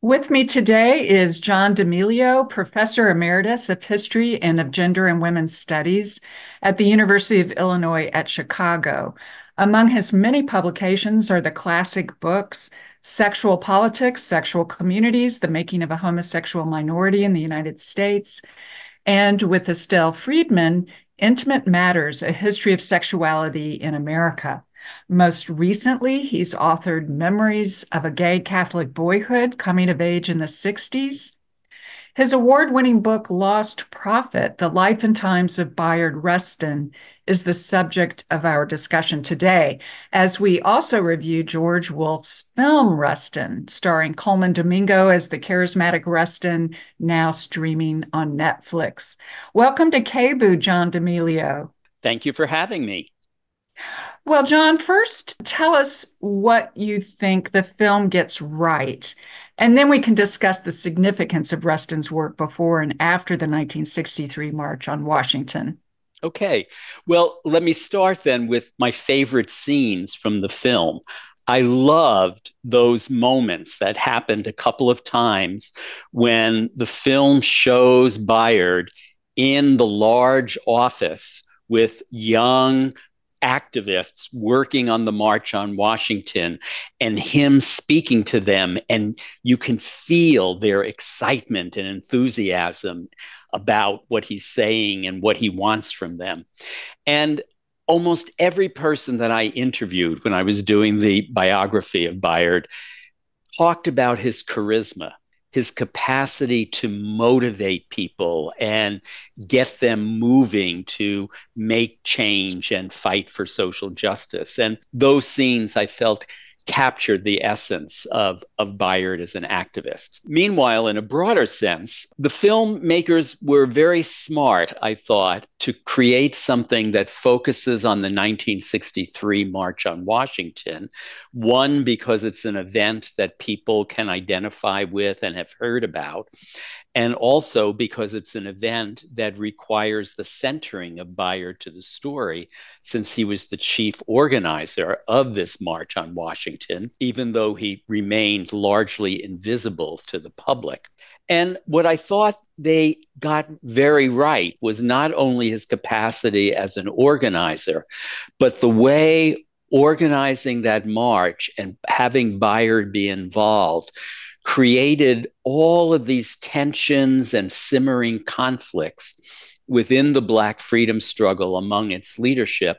With me today is John D'Emilio, Professor Emeritus of History and of Gender and Women's Studies at the University of Illinois at Chicago. Among his many publications are the classic books Sexual Politics, Sexual Communities, The Making of a Homosexual Minority in the United States, and with Estelle Freedman, Intimate Matters, A History of Sexuality in America. Most recently, he's authored Memories of a Gay Catholic Boyhood, Coming of Age in the 60s. His award winning book, Lost Prophet The Life and Times of Bayard Rustin, is the subject of our discussion today, as we also review George Wolfe's film Rustin, starring Colman Domingo as the charismatic Rustin, now streaming on Netflix. Welcome to KBOO, John D'Emilio. Thank you for having me. Well, John, first tell us what you think the film gets right. And then we can discuss the significance of Rustin's work before and after the 1963 March on Washington. Okay. Well, let me start then with my favorite scenes from the film. I loved those moments that happened a couple of times when the film shows Bayard in the large office with young activists working on the March on Washington and him speaking to them. And you can feel their excitement and enthusiasm about what he's saying and what he wants from them. And almost every person that I interviewed when I was doing the biography of Bayard talked about his charisma his capacity to motivate people and get them moving to make change and fight for social justice. And those scenes I felt captured the essence of, of Bayard as an activist. Meanwhile, in a broader sense, the filmmakers were very smart, I thought, to create something that focuses on the 1963 March on Washington. One, because it's an event that people can identify with and have heard about and also because it's an event that requires the centering of Bayard to the story, since he was the chief organizer of this march on Washington, even though he remained largely invisible to the public. And what I thought they got very right was not only his capacity as an organizer, but the way organizing that march and having Bayard be involved created all of these tensions and simmering conflicts within the Black freedom struggle among its leadership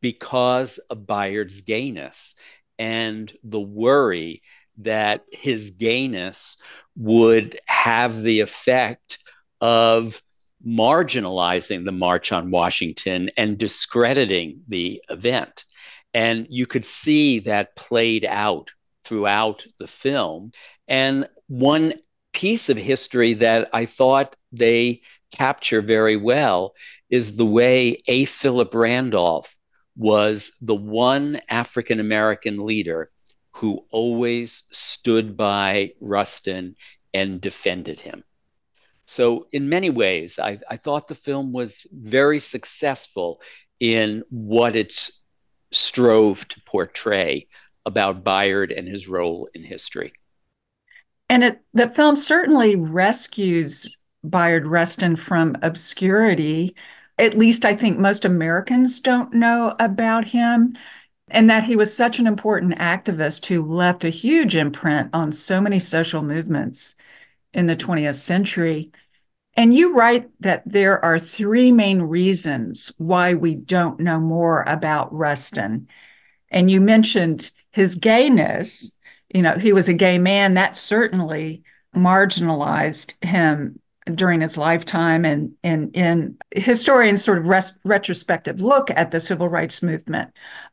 because of Bayard's gayness and the worry that his gayness would have the effect of marginalizing the March on Washington and discrediting the event. And you could see that played out throughout the film. And one piece of history that I thought they capture very well is the way A. Philip Randolph was the one African American leader who always stood by Rustin and defended him. So, in many ways, I, I thought the film was very successful in what it strove to portray about Bayard and his role in history. And it, the film certainly rescues Bayard Rustin from obscurity. At least I think most Americans don't know about him, and that he was such an important activist who left a huge imprint on so many social movements in the 20th century. And you write that there are three main reasons why we don't know more about Rustin. And you mentioned his gayness, you know, he was a gay man, that certainly marginalized him during his lifetime and and in historians sort of retrospective look at the civil rights movement.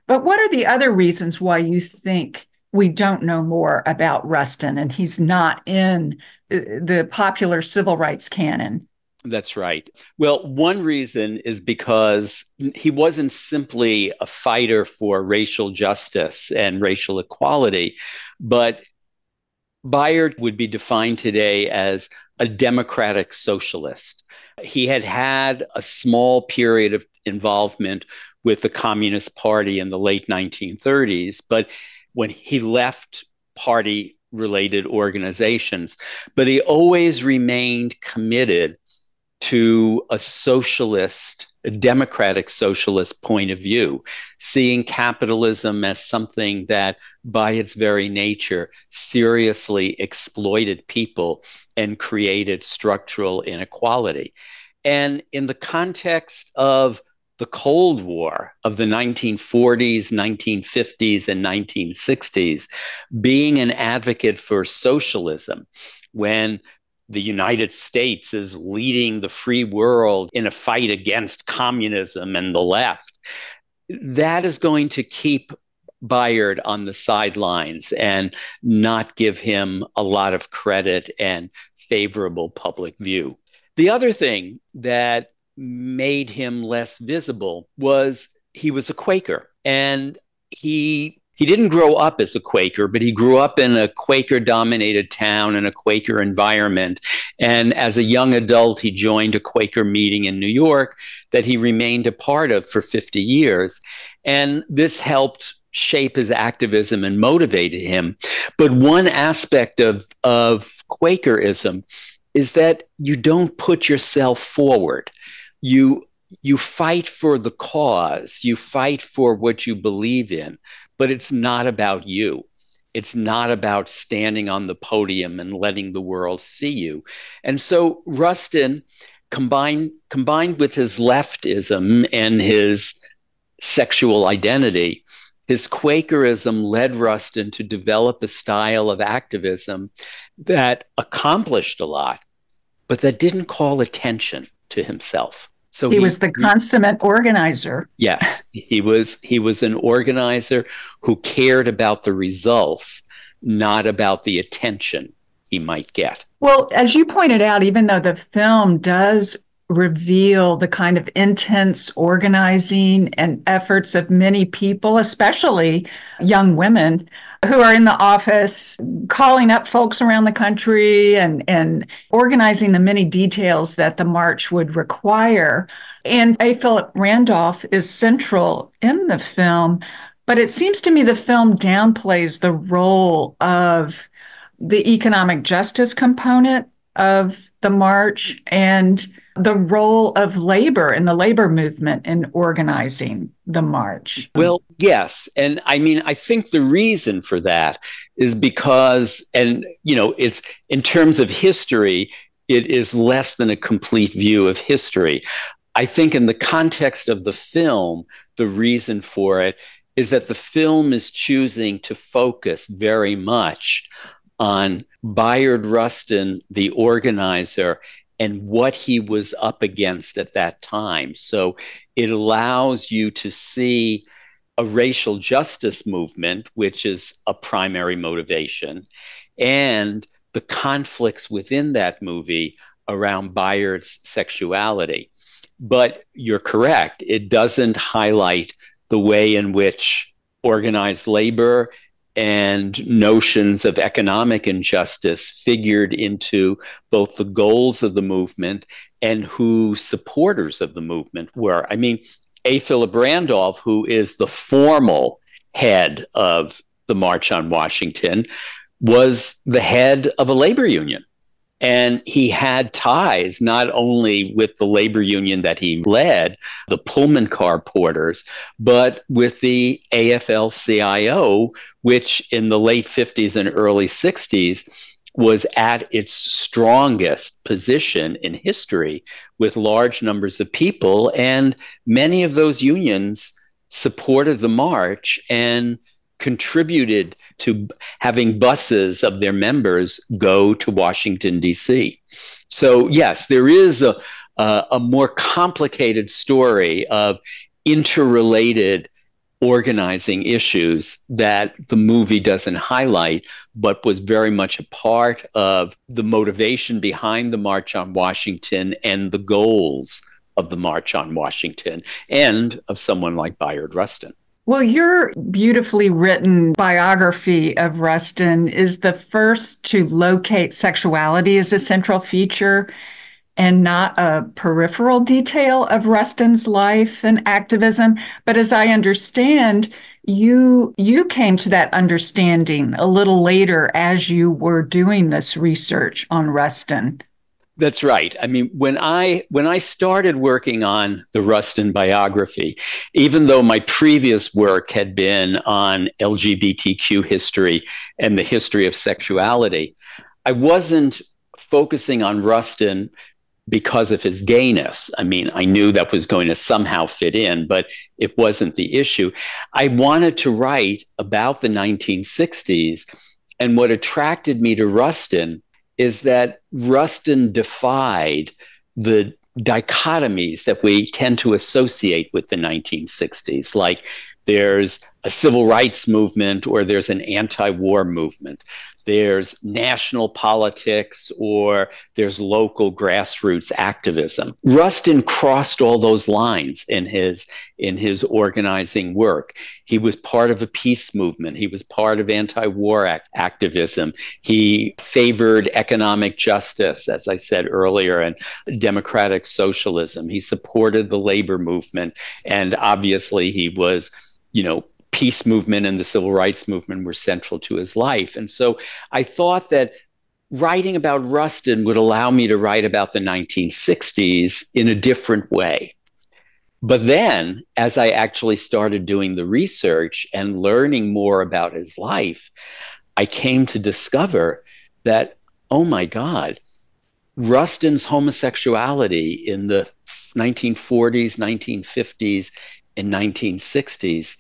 But what are the other reasons why you think we don't know more about Rustin and he's not in uh, the popular civil rights canon? That's right. Well, one reason is because he wasn't simply a fighter for racial justice and racial equality, but Bayard would be defined today as a democratic socialist. He had had a small period of involvement with the Communist Party in the late 1930s, but when he left party related organizations, but he always remained committed to a socialist, a democratic socialist point of view, seeing capitalism as something that, by its very nature, seriously exploited people and created structural inequality. And in the context of the Cold War of the 1940s, 1950s, and 1960s, being an advocate for socialism when the United States is leading the free world in a fight against communism and the left. That is going to keep Bayard on the sidelines and not give him a lot of credit and favorable public view. The other thing that made him less visible was he was a Quaker and he he didn't grow up as a Quaker, but he grew up in a Quaker dominated town and a Quaker environment. And as a young adult, he joined a Quaker meeting in New York that he remained a part of for 50 years. And this helped shape his activism and motivated him. But one aspect of, of Quakerism is that you don't put yourself forward. You you fight for the cause, you fight for what you believe in, but it's not about you. It's not about standing on the podium and letting the world see you. And so Rustin, combined combined with his leftism and his sexual identity, his Quakerism led Rustin to develop a style of activism that accomplished a lot, but that didn't call attention to himself. So he, he, was the consummate organizer. Yes, he was he was an organizer who cared about the results, not about the attention he might get. Well, as you pointed out, even though the film does reveal the kind of intense organizing and efforts of many people, especially young women who are in the office calling up folks around the country and, and organizing the many details that the march would require. And A. Philip Randolph is central in the film, but it seems to me the film downplays the role of the economic justice component of the march and the role of labor and the labor movement in organizing the march? Well, yes. And I mean, I think the reason for that is because, and, you know, it's in terms of history, it is less than a complete view of history. I think, in the context of the film, the reason for it is that the film is choosing to focus very much on Bayard Rustin, the organizer, and what he was up against at that time. So it allows you to see a racial justice movement, which is a primary motivation, and the conflicts within that movie around Bayard's sexuality. But you're correct, it doesn't highlight the way in which organized labor and notions of economic injustice figured into both the goals of the movement and who supporters of the movement were. I mean, A. Philip Randolph, who is the formal head of the March on Washington, was the head of a labor union. And he had ties not only with the labor union that he led, the Pullman car porters, but with the AFL CIO, which in the late 50s and early 60s was at its strongest position in history with large numbers of people. And many of those unions supported the march and contributed to having buses of their members go to Washington, D.C. So, yes, there is a, a, a more complicated story of interrelated organizing issues that the movie doesn't highlight, but was very much a part of the motivation behind the March on Washington and the goals of the March on Washington and of someone like Bayard Rustin. Well, your beautifully written biography of Rustin is the first to locate sexuality as a central feature and not a peripheral detail of Rustin's life and activism. But as I understand, you you came to that understanding a little later as you were doing this research on Rustin. That's right. I mean, when I when I started working on the Rustin biography, even though my previous work had been on LGBTQ history and the history of sexuality, I wasn't focusing on Rustin because of his gayness. I mean, I knew that was going to somehow fit in, but it wasn't the issue. I wanted to write about the 1960s. And what attracted me to Rustin is that Rustin defied the dichotomies that we tend to associate with the 1960s, like there's a civil rights movement or there's an anti war movement there's national politics or there's local grassroots activism. Rustin crossed all those lines in his in his organizing work. He was part of a peace movement. He was part of anti-war act- activism. He favored economic justice, as I said earlier, and democratic socialism. He supported the labor movement, and obviously he was, you know, peace movement and the civil rights movement were central to his life. And so I thought that writing about Rustin would allow me to write about the 1960s in a different way. But then, as I actually started doing the research and learning more about his life, I came to discover that, oh my God, Rustin's homosexuality in the 1940s, 1950s, and 1960s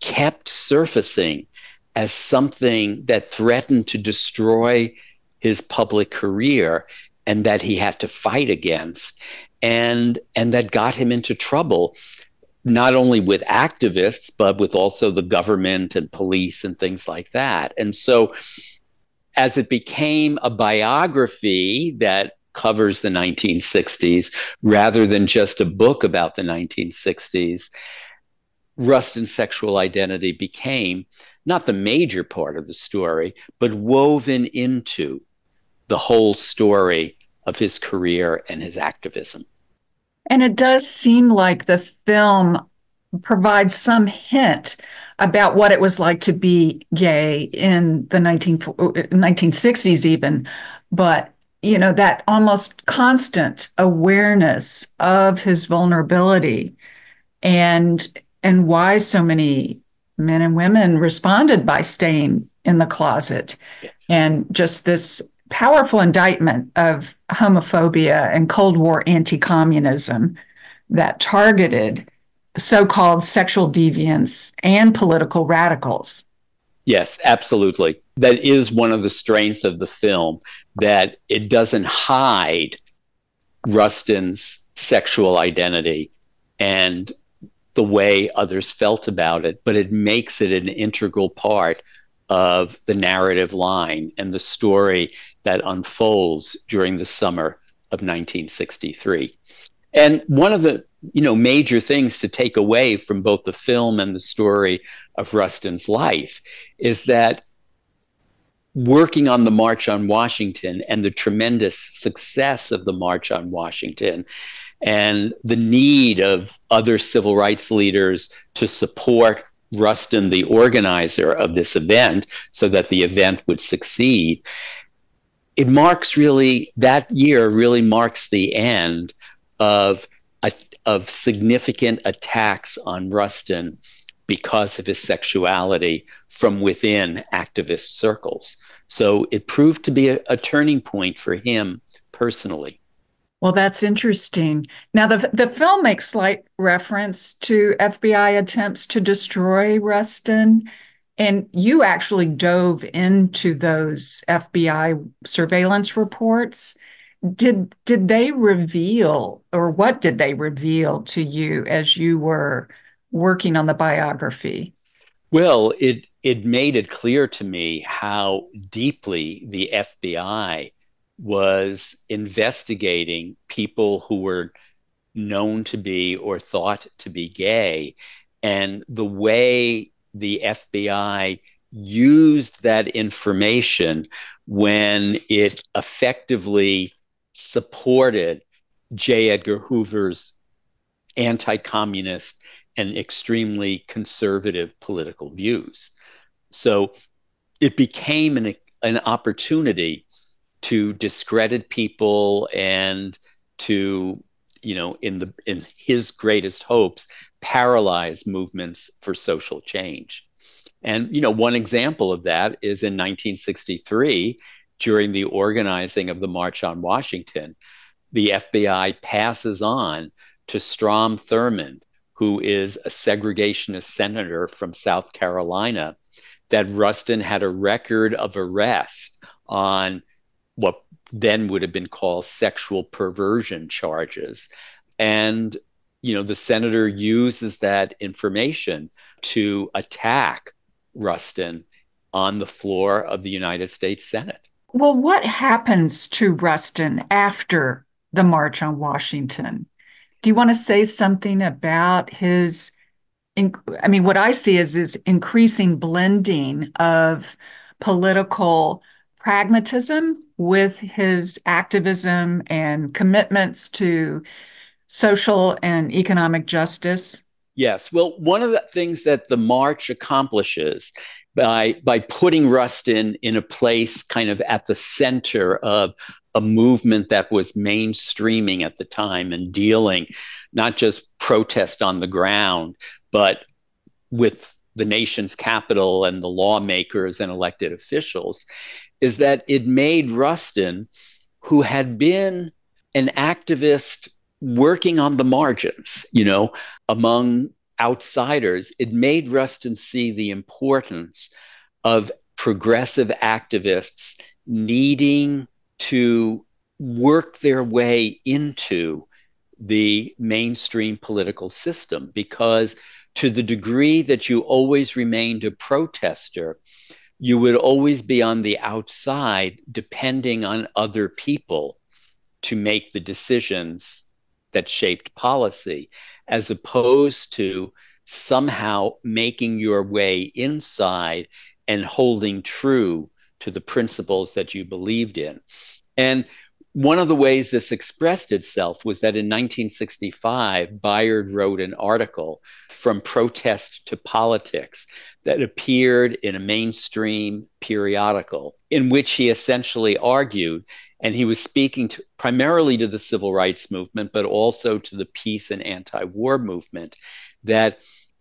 kept surfacing as something that threatened to destroy his public career and that he had to fight against and and that got him into trouble not only with activists but with also the government and police and things like that. And so as it became a biography that covers the 1960s rather than just a book about the 1960s Rustin's sexual identity became not the major part of the story, but woven into the whole story of his career and his activism. And it does seem like the film provides some hint about what it was like to be gay in the 19, 1960s, even. But, you know, that almost constant awareness of his vulnerability and and why so many men and women responded by staying in the closet and just this powerful indictment of homophobia and Cold War anti communism that targeted so called sexual deviants and political radicals. Yes, absolutely. That is one of the strengths of the film that it doesn't hide Rustin's sexual identity and the way others felt about it, but it makes it an integral part of the narrative line and the story that unfolds during the summer of 1963. And one of the you know major things to take away from both the film and the story of Rustin's life is that working on the March on Washington and the tremendous success of the March on Washington and the need of other civil rights leaders to support Rustin, the organizer of this event, so that the event would succeed. It marks really, that year really marks the end of, a, of significant attacks on Rustin because of his sexuality from within activist circles. So it proved to be a, a turning point for him personally. Well, that's interesting. Now, the the film makes slight reference to FBI attempts to destroy Rustin, and you actually dove into those FBI surveillance reports. Did did they reveal, or what did they reveal to you as you were working on the biography? Well, it it made it clear to me how deeply the FBI was investigating people who were known to be or thought to be gay. And the way the FBI used that information when it effectively supported J. Edgar Hoover's anti communist and extremely conservative political views. So it became an, an opportunity to discredit people and to you know in the in his greatest hopes paralyze movements for social change. And you know one example of that is in 1963 during the organizing of the march on washington the fbi passes on to strom thurmond who is a segregationist senator from south carolina that rustin had a record of arrest on what then would have been called sexual perversion charges. And, you know, the senator uses that information to attack Rustin on the floor of the United States Senate. Well, what happens to Rustin after the March on Washington? Do you want to say something about his? I mean, what I see is is increasing blending of political pragmatism with his activism and commitments to social and economic justice? Yes. Well, one of the things that the march accomplishes by by putting Rustin in a place kind of at the center of a movement that was mainstreaming at the time and dealing not just protest on the ground, but with the nation's capital and the lawmakers and elected officials is that it made Rustin, who had been an activist working on the margins, you know, among outsiders, it made Rustin see the importance of progressive activists needing to work their way into the mainstream political system because to the degree that you always remained a protester you would always be on the outside depending on other people to make the decisions that shaped policy, as opposed to somehow making your way inside and holding true to the principles that you believed in. And one of the ways this expressed itself was that in 1965, Bayard wrote an article from protest to politics that appeared in a mainstream periodical in which he essentially argued, and he was speaking to, primarily to the civil rights movement, but also to the peace and anti war movement, that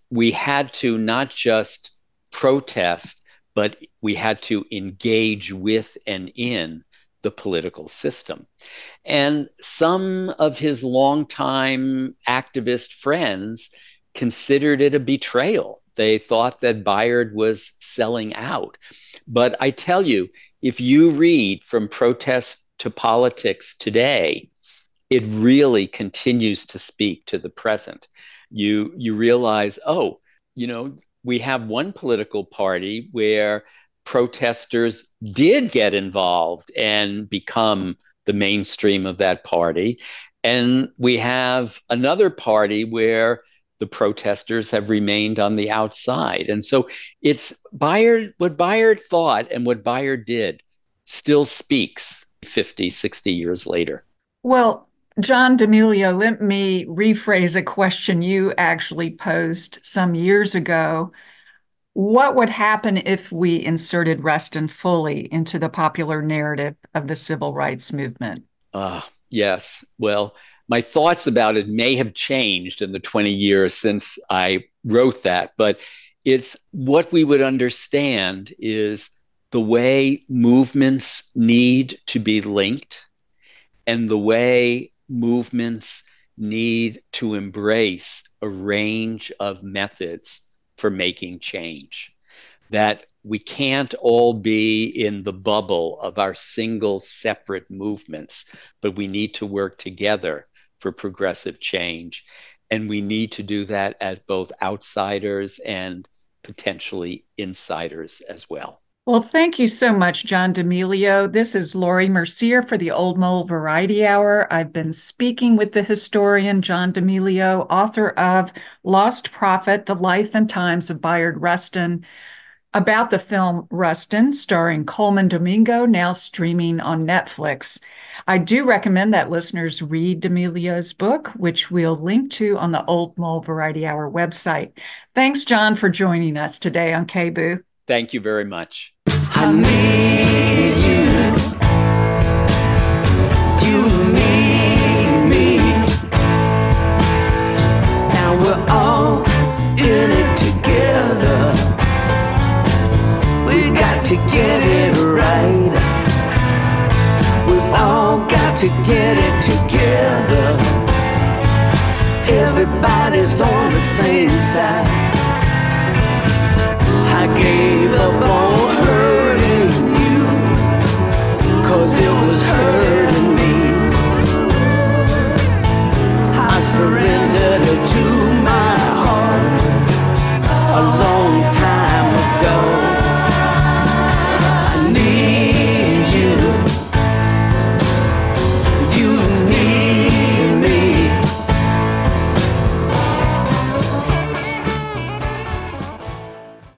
we had to not just protest, but we had to engage with and in the political system. And some of his longtime activist friends considered it a betrayal. They thought that Bayard was selling out. But I tell you, if you read from protest to politics today, it really continues to speak to the present. You you realize, oh, you know, we have one political party where protesters did get involved and become the mainstream of that party. And we have another party where the protesters have remained on the outside. And so it's Bayard, what Bayard thought and what Bayard did still speaks 50, 60 years later. Well, John D'Emilio, let me rephrase a question you actually posed some years ago what would happen if we inserted Rustin fully into the popular narrative of the civil rights movement? Uh, yes. Well, my thoughts about it may have changed in the 20 years since I wrote that, but it's what we would understand is the way movements need to be linked and the way movements need to embrace a range of methods for making change. That we can't all be in the bubble of our single separate movements, but we need to work together for progressive change. And we need to do that as both outsiders and potentially insiders as well. Well, thank you so much, John D'Emilio. This is Laurie Mercier for the Old Mole Variety Hour. I've been speaking with the historian John D'Emilio, author of Lost Prophet The Life and Times of Bayard Rustin. about the film Rustin, starring Colman Domingo, now streaming on Netflix. I do recommend that listeners read D'Emilio's book, which we'll link to on the Old Mole Variety Hour website. Thanks, John, for joining us today on KBOO. Thank you very much. I need you. You need me. Now we're all in it together. We got to get it right. We've all got to get it together. Everybody's on the same side. I gave up on was hurt.